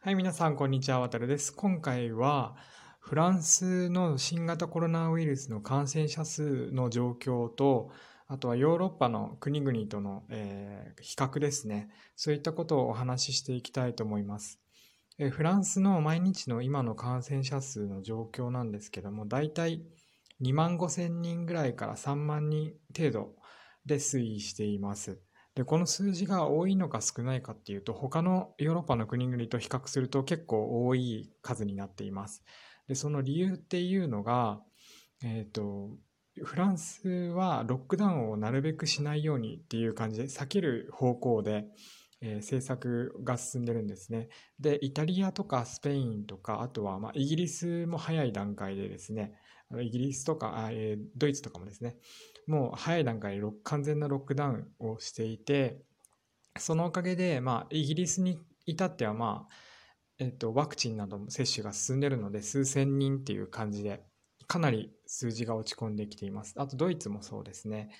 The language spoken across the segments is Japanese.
はい、皆さん、こんにちは。渡るです。今回は、フランスの新型コロナウイルスの感染者数の状況と、あとはヨーロッパの国々との、えー比較ですね。そういったことをお話ししていきたいと思います。えフランスの毎日の今の感染者数の状況なんですけども、だいたい2万5千人ぐらいから3万人程度で推移しています。で、この数字が多いのか少ないかっていうと、他のヨーロッパの国々と比較すると結構多い数になっています。で、その理由っていうのが、えっと、フランスはロックダウンをなるべくしないようにっていう感じで避ける方向で、えー政策が進んでるんですね。で、イタリアとかスペインとか、あとはまイギリスも早い段階でですね、イギリスとか、えードイツとかもですね、もう早い段階で完全なロックダウンをしていて、そのおかげで、まあ、イギリスに至っては、まあ、えっと、ワクチンなども接種が進んでるので、数千人っていう感じで、かなり数字が落ち込んできています。あと、ドイツもそうですね。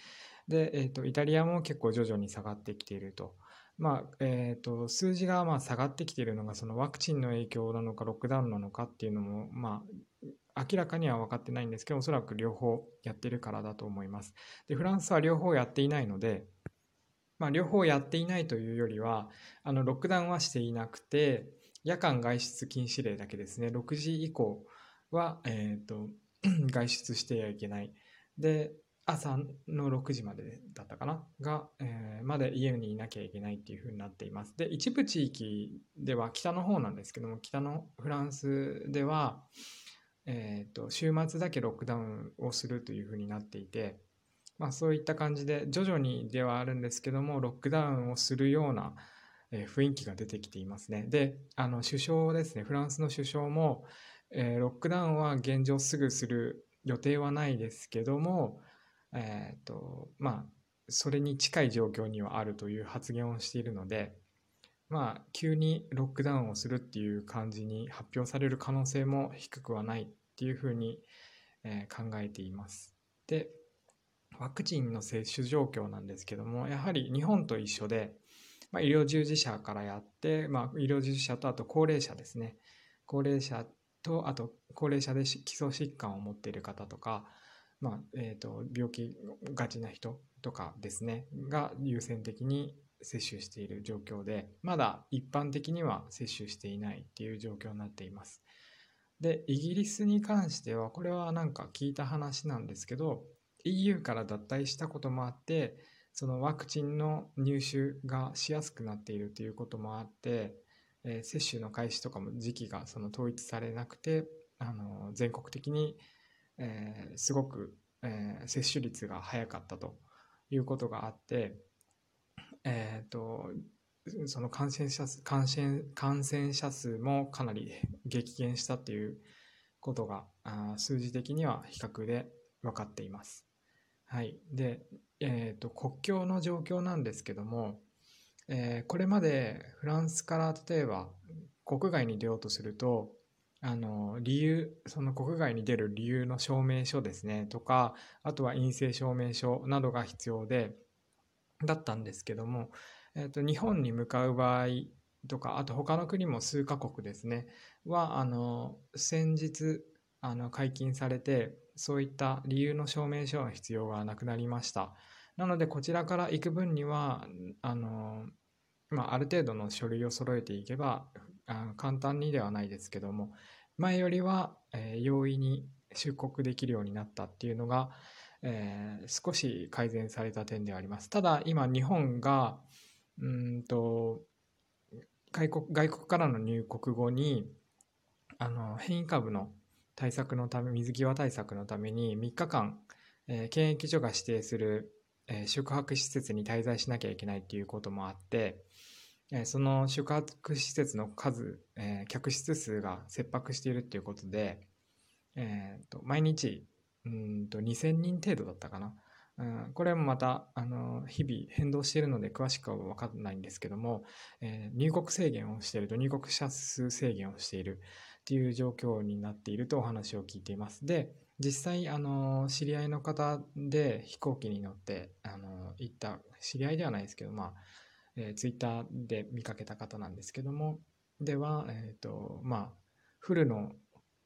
で、えっと、イタリアも結構徐々に下がってきていると。まあ、えっと、数字がまあ下がってきているのが、そのワクチンの影響なのか、ロックダウンなのかっていうのも、まあ、明らかには分かってないんですけど、おそらく両方やってるからだと思います。で、フランスは両方やっていないので、まあ、両方やっていないというよりは、あの、ロックダウンはしていなくて、夜間外出禁止令だけですね、6時以降は、えっと、外出してはいけない。で、朝の6時までだったかな？が、えーまで家にいなきゃいけないっていう風になっています。で、一部地域では北の方なんですけども、北のフランスでは、えっと、週末だけロックダウンをするという風になっていて、まあそういった感じで徐々にではあるんですけども、ロックダウンをするような、雰囲気が出てきていますね。で、あの首相ですね、フランスの首相も、えーロックダウンは現状すぐする予定はないですけども、えっと、まあ、それに近い状況にはあるという発言をしているので、まあ、急にロックダウンをするっていう感じに発表される可能性も低くはないっていうふうに、え考えています。で、ワクチンの接種状況なんですけども、やはり日本と一緒で、まあ、医療従事者からやって、まあ、医療従事者とあと高齢者ですね。高齢者と、あと高齢者で基礎疾患を持っている方とか、まあえー、と病気がちな人とかですね、が優先的に接種している状況で、まだ一般的には接種していないっていう状況になっています。で、イギリスに関しては、これはなんか聞いた話なんですけど、EU から脱退したこともあって、そのワクチンの入手がしやすくなっているということもあって、えー接種の開始とかも時期がその統一されなくて、あの全国的に、えーすごく、えー接種率が早かったということがあって、えー、とその感染者数感染感染者数もかなり激減したっていうことがあ数字的には比較で分かっています。はい、で、えー、と国境の状況なんですけども、えーこれまでフランスから例えば国外に出ようとするとあの理由その国外に出る理由の証明書ですねとかあとは陰性証明書などが必要でだったんですけども、えー、と日本に向かう場合とかあと他の国も数カ国ですねはあの先日あの解禁されてそういった理由の証明書の必要がなくなりましたなのでこちらから行く分にはあの、まあ、ある程度の書類を揃えていけばあ簡単にではないですけども前よりは、えー容易に出国できるようになったっていうのが、えー少し改善された点ではあります。ただ今日本がうんと外国外国からの入国後にあの変異株の対策のため水際対策のために3日間、えー検疫所が指定する、えー宿泊施設に滞在しなきゃいけないっていうこともあって、えーその宿泊施設の数、えー客室数が切迫しているっていうことで、えーと毎日うんと2000人程度だったかな。うん、これもまたあの日々変動しているので詳しくは分かんないんですけども、えー入国制限をしていると入国者数制限をしているっていう状況になっているとお話を聞いています。で実際あの知り合いの方で飛行機に乗ってあの行った知り合いではないですけどまあ、えー、ツイッターで見かけた方なんですけどもでは、えっ、と、まあ、フルの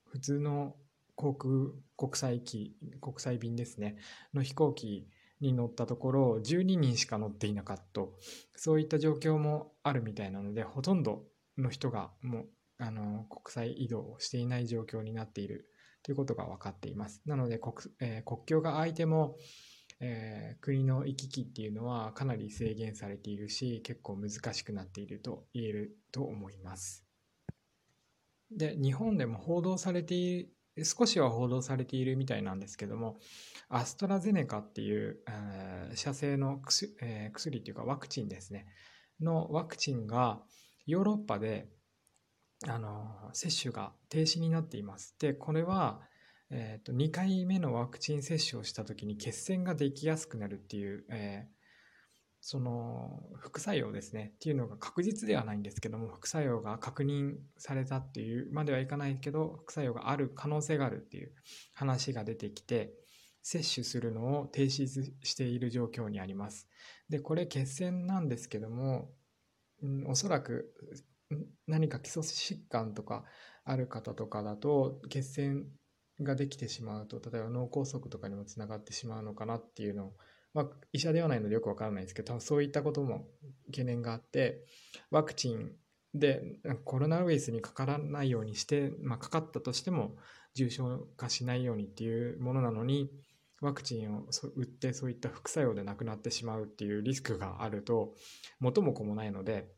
普通の航空国際機、国際便ですね、の飛行機に乗ったところ、12人しか乗っていなかった。そういった状況もあるみたいなので、ほとんどの人がもう、あの、国際移動をしていない状況になっているということが分かっています。なので国、えー、国境が開いても、えー、国の行き来っていうのはかなり制限されているし、結構難しくなっていると言えると思います。で、日本でも報道されてい、少しは報道されているみたいなんですけども、アストラゼネカっていう、えー、射精の薬,、えー、薬っていうかワクチンですね、のワクチンがヨーロッパであの接種が停止になっています。で、これは、えーと、2回目のワクチン接種をした時に血栓ができやすくなるっていう、えー、その副作用ですねっていうのが確実ではないんですけども副作用が確認されたっていうまではいかないけど副作用がある可能性があるっていう話が出てきて接種するのを停止している状況にあります。でこれ血栓なんですけども、うん、おそらく何か基礎疾患とかある方とかだと血栓ができてしまうと例えば脳梗塞とかにもつながってしまうのかなっていうのを、まあ、医者ではないのでよくわからないですけど多分そういったことも懸念があってワクチンでコロナウイルスにかからないようにして、まあ、かかったとしても重症化しないようにっていうものなのにワクチンを打ってそういった副作用で亡くなってしまうっていうリスクがあると元も子もないので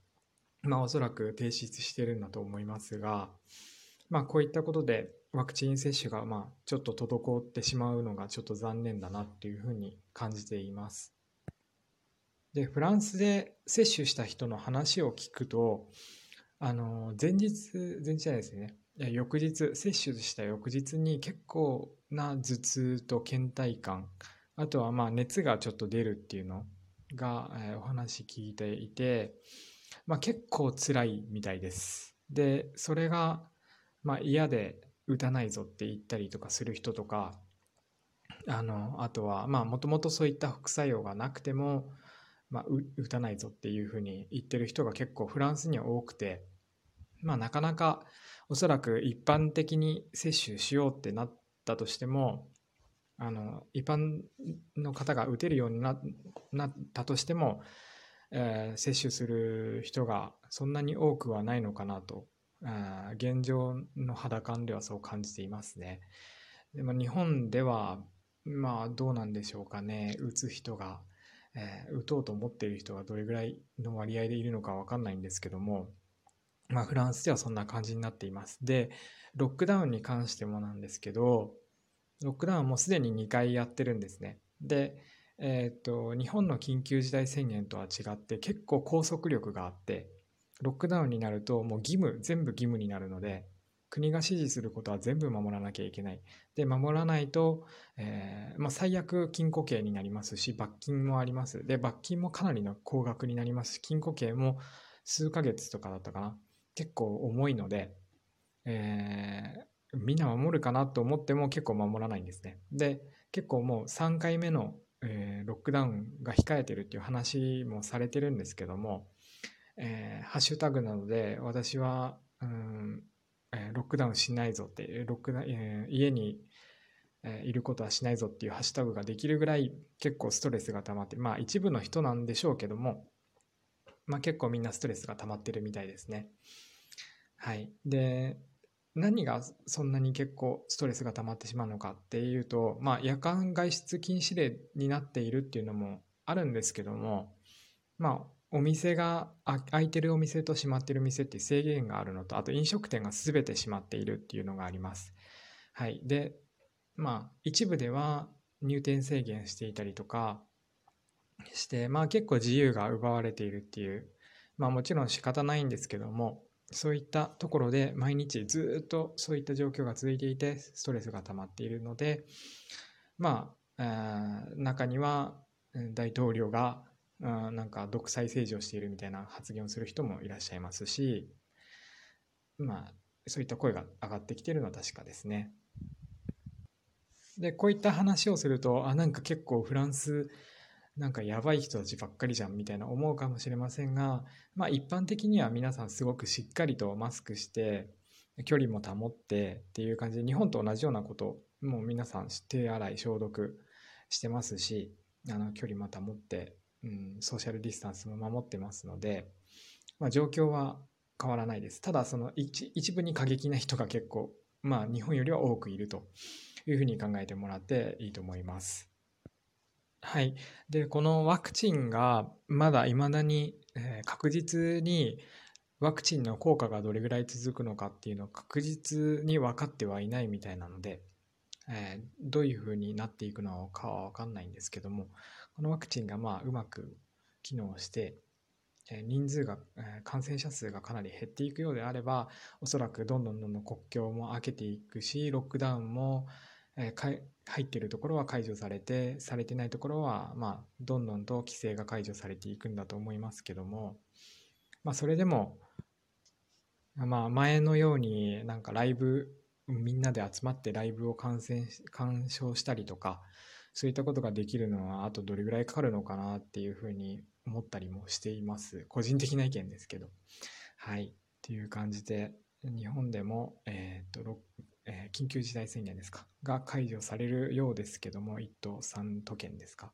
まあおそらく提出してるんだと思いますが、まあこういったことでワクチン接種がまあちょっと滞ってしまうのがちょっと残念だなっていうふうに感じています。で、フランスで接種した人の話を聞くと、あの、前日、前日じゃないですね。翌日、接種した翌日に結構な頭痛と倦怠感、あとはまあ熱がちょっと出るっていうのが、え、お話聞いていて、まあ、結構辛いみたいです。で、それが、まあ、嫌で打たないぞって言ったりとかする人とか、あの、あとは、まあ、もともとそういった副作用がなくても、まあ、打たないぞっていうふうに言ってる人が結構フランスには多くて、まあ、なかなかおそらく一般的に接種しようってなったとしても、あの一般の方が打てるようになったとしても、えー、接種する人がそんなに多くはないのかなと、現状の肌感ではそう感じていますね。でも日本では、まあどうなんでしょうかね、打つ人が、えー、打とうと思っている人がどれぐらいの割合でいるのかわかんないんですけども、まあフランスではそんな感じになっています。で、ロックダウンに関してもなんですけど、ロックダウンもすでに2回やってるんですね。で、えっ、と、日本の緊急事態宣言とは違って結構拘束力があって、ロックダウンになるともう義務、全部義務になるので、国が指示することは全部守らなきゃいけない。で、守らないと、えー、まあ、最悪禁錮刑になりますし、罰金もあります。で、罰金もかなりの高額になりますし、禁錮刑も数ヶ月とかだったかな。結構重いので、えー、みんな守るかなと思っても結構守らないんですね。で、結構もう3回目のえー、ロックダウンが控えてるっていう話もされてるんですけども、えー、ハッシュタグなので私は、うんえー、ロックダウンしないぞってロックダウン、えー、家に、えー、いることはしないぞっていうハッシュタグができるぐらい結構ストレスが溜まってまあ一部の人なんでしょうけども、まあ、結構みんなストレスが溜まってるみたいですね。はい。で、何がそんなに結構ストレスが溜まってしまうのかっていうと、まあ、夜間外出禁止令になっているっていうのもあるんですけども、まあ、お店が開いてるお店と閉まってる店って制限があるのと、あと飲食店が全て閉まっているっていうのがあります。はい。で、まあ、一部では入店制限していたりとかして、まあ結構自由が奪われているっていう、まあもちろん仕方ないんですけども、そういったところで毎日ずっとそういった状況が続いていてストレスが溜まっているのでまあ中には大統領があなんか独裁政治をしているみたいな発言をする人もいらっしゃいますしまあそういった声が上がってきているのは確かですね。でこういった話をするとあなんか結構フランスなんかやばい人たちばっかりじゃんみたいな思うかもしれませんが、まあ一般的には皆さんすごくしっかりとマスクして、距離も保ってっていう感じで、日本と同じようなこと、もう皆さん手洗い消毒してますし、あの距離も保って、うん、ソーシャルディスタンスも守ってますので、まあ、状況は変わらないです。ただ、その一一部に過激な人が結構、まあ日本よりは多くいるというふうに考えてもらっていいと思います。はい。で、このワクチンがまだ未だに、えー、確実にワクチンの効果がどれぐらい続くのかっていうのを確実に分かってはいないみたいなので、えー、どういうふうになっていくのかは分かんないんですけども、このワクチンがまあうまく機能して、人数が、感染者数がかなり減っていくようであれば、おそらくどんどんどんどん国境も開けていくし、ロックダウンも、えー、入っているところは解除されて、されてないところは、まあ、どんどんと規制が解除されていくんだと思いますけども、まあ、それでも、まあ、前のようになんかライブ、みんなで集まってライブを観戦鑑賞したりとか、そういったことができるのはあとどれぐらいかかるのかなっていうふうに思ったりもしています。個人的な意見ですけど。はい。っていう感じで、日本でも、えっ、と、えー、緊急事態宣言ですか、が解除されるようですけども、1都3都県ですか？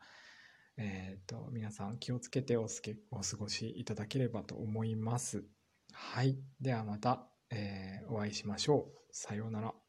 えっ、と、皆さん気をつけておすけお過ごしいただければと思います。はい。ではまた、えー、お会いしましょう。さようなら。